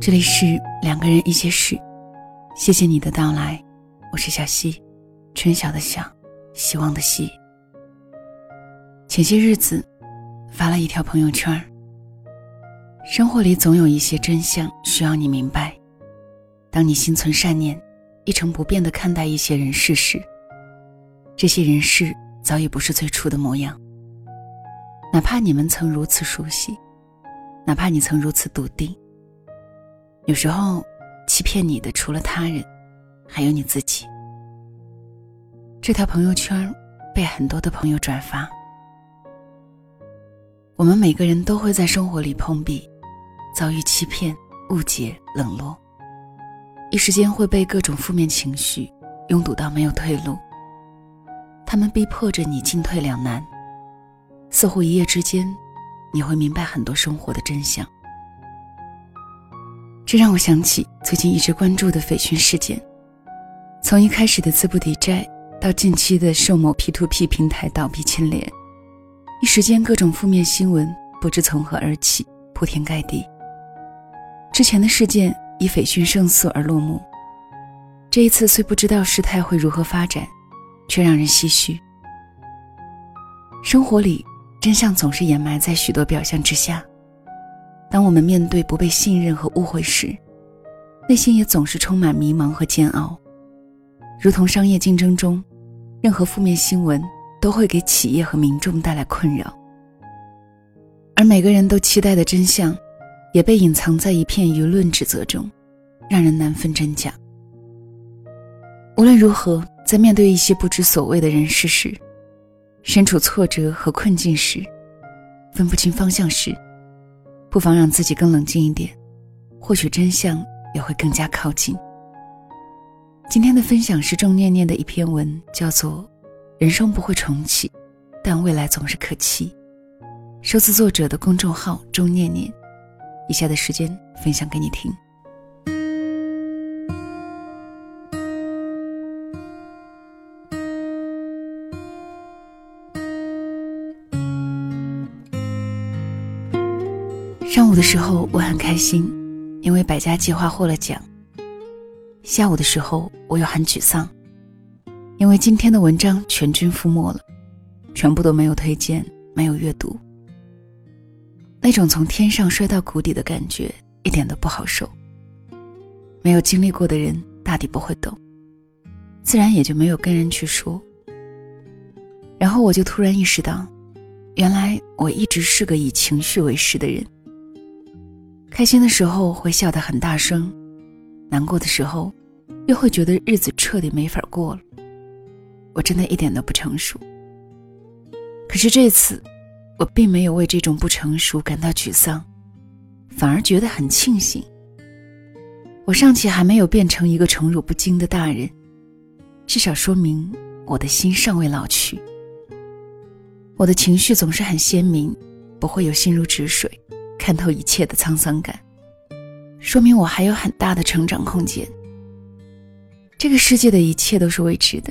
这里是两个人一些事，谢谢你的到来，我是小溪，春晓的晓，希望的希。前些日子发了一条朋友圈生活里总有一些真相需要你明白。当你心存善念，一成不变的看待一些人事时，这些人事早已不是最初的模样。哪怕你们曾如此熟悉，哪怕你曾如此笃定，有时候欺骗你的除了他人，还有你自己。这条朋友圈被很多的朋友转发。我们每个人都会在生活里碰壁，遭遇欺骗、误解、冷落，一时间会被各种负面情绪拥堵到没有退路。他们逼迫着你进退两难。似乎一夜之间，你会明白很多生活的真相。这让我想起最近一直关注的绯讯事件，从一开始的资不抵债，到近期的受某 P2P 平台倒闭牵连，一时间各种负面新闻不知从何而起，铺天盖地。之前的事件以斐讯胜诉而落幕，这一次虽不知道事态会如何发展，却让人唏嘘。生活里。真相总是掩埋在许多表象之下。当我们面对不被信任和误会时，内心也总是充满迷茫和煎熬。如同商业竞争中，任何负面新闻都会给企业和民众带来困扰。而每个人都期待的真相，也被隐藏在一片舆论指责中，让人难分真假。无论如何，在面对一些不知所谓的人事时，身处挫折和困境时，分不清方向时，不妨让自己更冷静一点，或许真相也会更加靠近。今天的分享是钟念念的一篇文，叫做《人生不会重启，但未来总是可期》，收自作者的公众号钟念念。以下的时间分享给你听。上午的时候我很开心，因为百家计划获了奖。下午的时候我又很沮丧，因为今天的文章全军覆没了，全部都没有推荐，没有阅读。那种从天上摔到谷底的感觉一点都不好受。没有经历过的人大抵不会懂，自然也就没有跟人去说。然后我就突然意识到，原来我一直是个以情绪为食的人。开心的时候会笑得很大声，难过的时候，又会觉得日子彻底没法过了。我真的一点都不成熟。可是这次，我并没有为这种不成熟感到沮丧，反而觉得很庆幸。我尚且还没有变成一个宠辱不惊的大人，至少说明我的心尚未老去。我的情绪总是很鲜明，不会有心如止水。看透一切的沧桑感，说明我还有很大的成长空间。这个世界的一切都是未知的，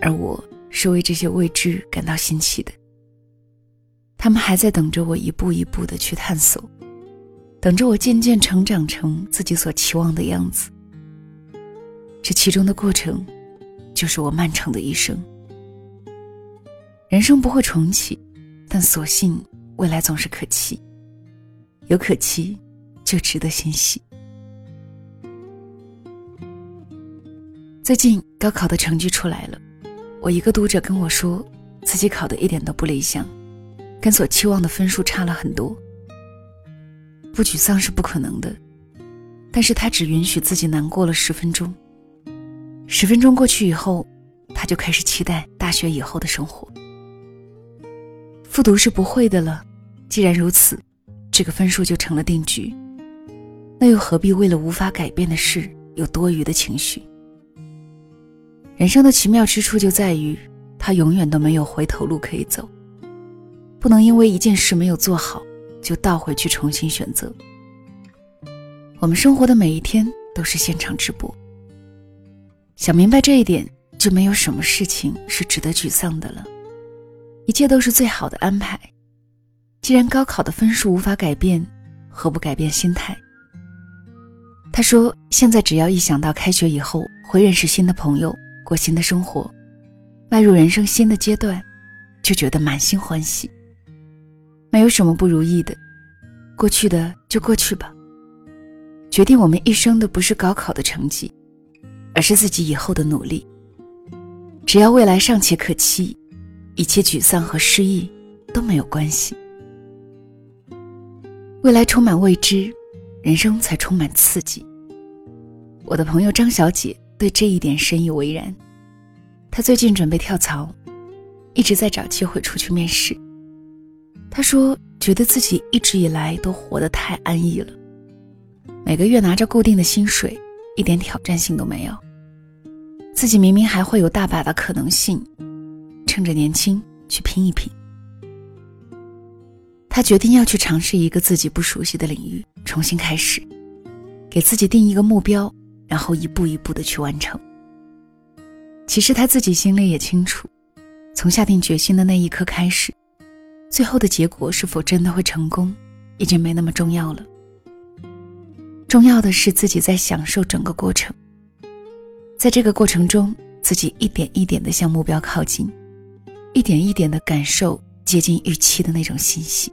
而我是为这些未知感到新奇的。他们还在等着我一步一步的去探索，等着我渐渐成长成自己所期望的样子。这其中的过程，就是我漫长的一生。人生不会重启，但所幸未来总是可期。有可期，就值得欣喜。最近高考的成绩出来了，我一个读者跟我说，自己考的一点都不理想，跟所期望的分数差了很多。不沮丧是不可能的，但是他只允许自己难过了十分钟。十分钟过去以后，他就开始期待大学以后的生活。复读是不会的了，既然如此。这个分数就成了定局，那又何必为了无法改变的事有多余的情绪？人生的奇妙之处就在于，它永远都没有回头路可以走，不能因为一件事没有做好就倒回去重新选择。我们生活的每一天都是现场直播，想明白这一点，就没有什么事情是值得沮丧的了，一切都是最好的安排。既然高考的分数无法改变，何不改变心态？他说：“现在只要一想到开学以后会认识新的朋友，过新的生活，迈入人生新的阶段，就觉得满心欢喜。没有什么不如意的，过去的就过去吧。决定我们一生的不是高考的成绩，而是自己以后的努力。只要未来尚且可期，一切沮丧和失意都没有关系。未来充满未知。”人生才充满刺激。我的朋友张小姐对这一点深以为然。她最近准备跳槽，一直在找机会出去面试。她说，觉得自己一直以来都活得太安逸了，每个月拿着固定的薪水，一点挑战性都没有。自己明明还会有大把的可能性，趁着年轻去拼一拼。他决定要去尝试一个自己不熟悉的领域，重新开始，给自己定一个目标，然后一步一步的去完成。其实他自己心里也清楚，从下定决心的那一刻开始，最后的结果是否真的会成功，已经没那么重要了。重要的是自己在享受整个过程，在这个过程中，自己一点一点的向目标靠近，一点一点的感受接近预期的那种欣喜。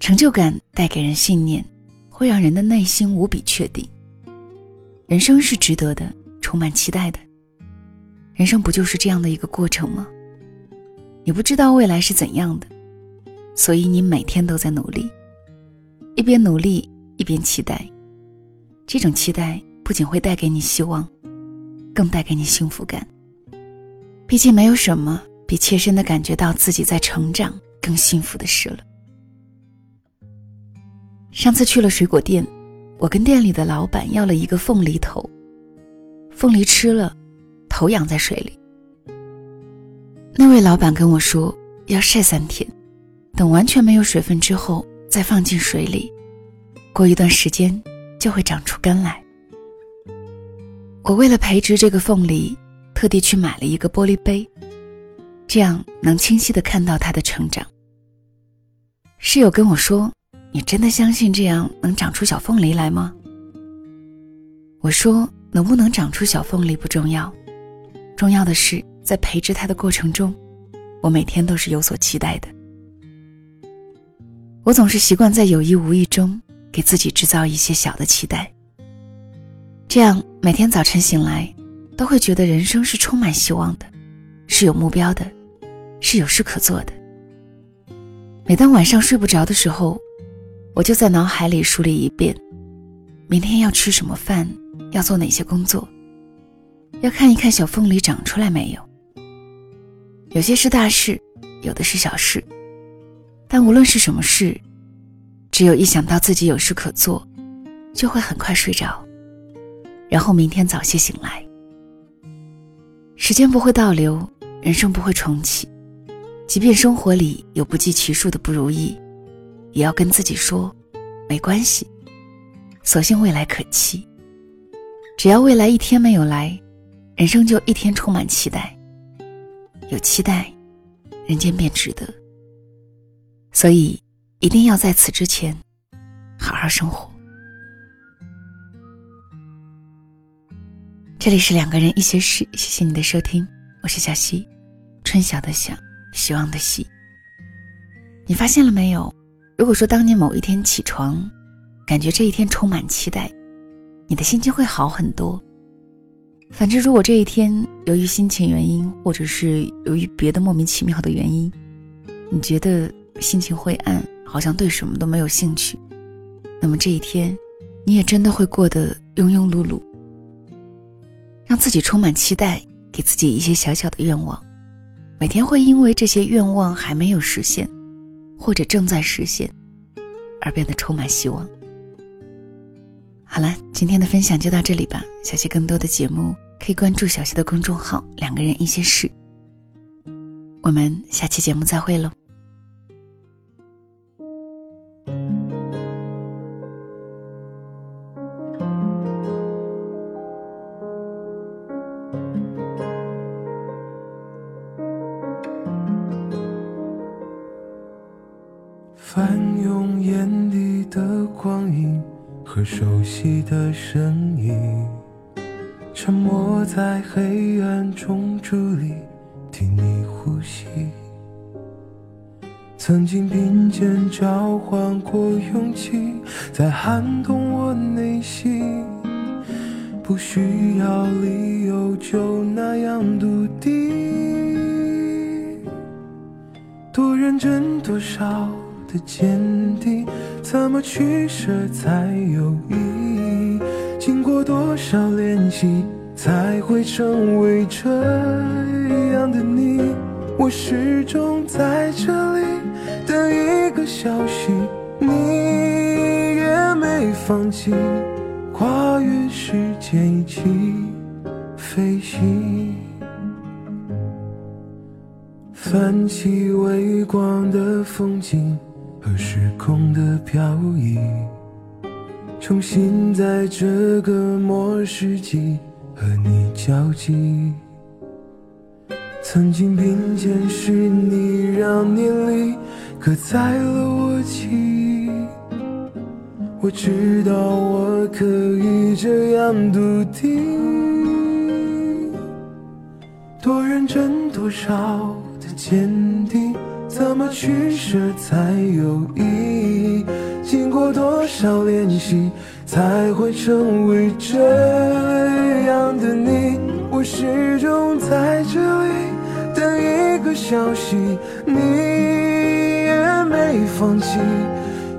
成就感带给人信念，会让人的内心无比确定。人生是值得的，充满期待的。人生不就是这样的一个过程吗？你不知道未来是怎样的，所以你每天都在努力，一边努力一边期待。这种期待不仅会带给你希望，更带给你幸福感。毕竟没有什么比切身的感觉到自己在成长更幸福的事了。上次去了水果店，我跟店里的老板要了一个凤梨头。凤梨吃了，头养在水里。那位老板跟我说要晒三天，等完全没有水分之后再放进水里，过一段时间就会长出根来。我为了培植这个凤梨，特地去买了一个玻璃杯，这样能清晰的看到它的成长。室友跟我说。你真的相信这样能长出小凤梨来吗？我说，能不能长出小凤梨不重要，重要的是在培植它的过程中，我每天都是有所期待的。我总是习惯在有意无意中给自己制造一些小的期待，这样每天早晨醒来，都会觉得人生是充满希望的，是有目标的，是有事可做的。每当晚上睡不着的时候，我就在脑海里梳理一遍，明天要吃什么饭，要做哪些工作，要看一看小凤梨长出来没有。有些是大事，有的是小事，但无论是什么事，只有一想到自己有事可做，就会很快睡着，然后明天早些醒来。时间不会倒流，人生不会重启，即便生活里有不计其数的不如意。也要跟自己说，没关系，所幸未来可期。只要未来一天没有来，人生就一天充满期待。有期待，人间便值得。所以，一定要在此之前，好好生活。这里是两个人一些事，谢谢你的收听，我是小溪，春晓的晓，希望的希。你发现了没有？如果说当你某一天起床，感觉这一天充满期待，你的心情会好很多。反正如果这一天由于心情原因，或者是由于别的莫名其妙的原因，你觉得心情灰暗，好像对什么都没有兴趣，那么这一天，你也真的会过得庸庸碌碌。让自己充满期待，给自己一些小小的愿望，每天会因为这些愿望还没有实现。或者正在实现，而变得充满希望。好了，今天的分享就到这里吧。小溪更多的节目可以关注小溪的公众号“两个人一些事”。我们下期节目再会喽。翻涌眼底的光影，和熟悉的声音，沉默在黑暗中伫立，听你呼吸。曾经并肩交换过勇气，在撼动我内心。不需要理由，就那样笃定。多认真，多少的坚定，怎么取舍才有意义？经过多少练习，才会成为这样的你？我始终在这里等一个消息，你也没放弃。跨越时间一起飞行，泛起微光的风景和时空的漂移，重新在这个末世纪和你交集。曾经并肩是你，让年龄刻在了我记忆。我知道我可以这样笃定，多认真，多少的坚定，怎么取舍才有意义？经过多少练习，才会成为这样的你？我始终在这里等一个消息，你也没放弃。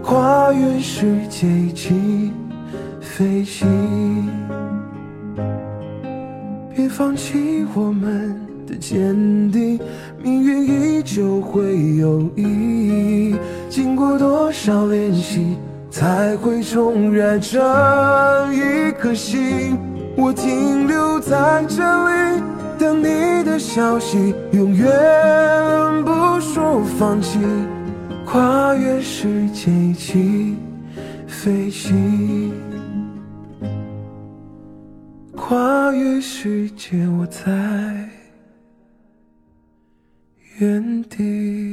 跨越世界一起飞行，别放弃我们的坚定，命运依旧会有意义。经过多少练习，才会重燃这一颗心？我停留在这里，等你的消息，永远不说放弃。跨越世界一起飞行，跨越世界，我在原地。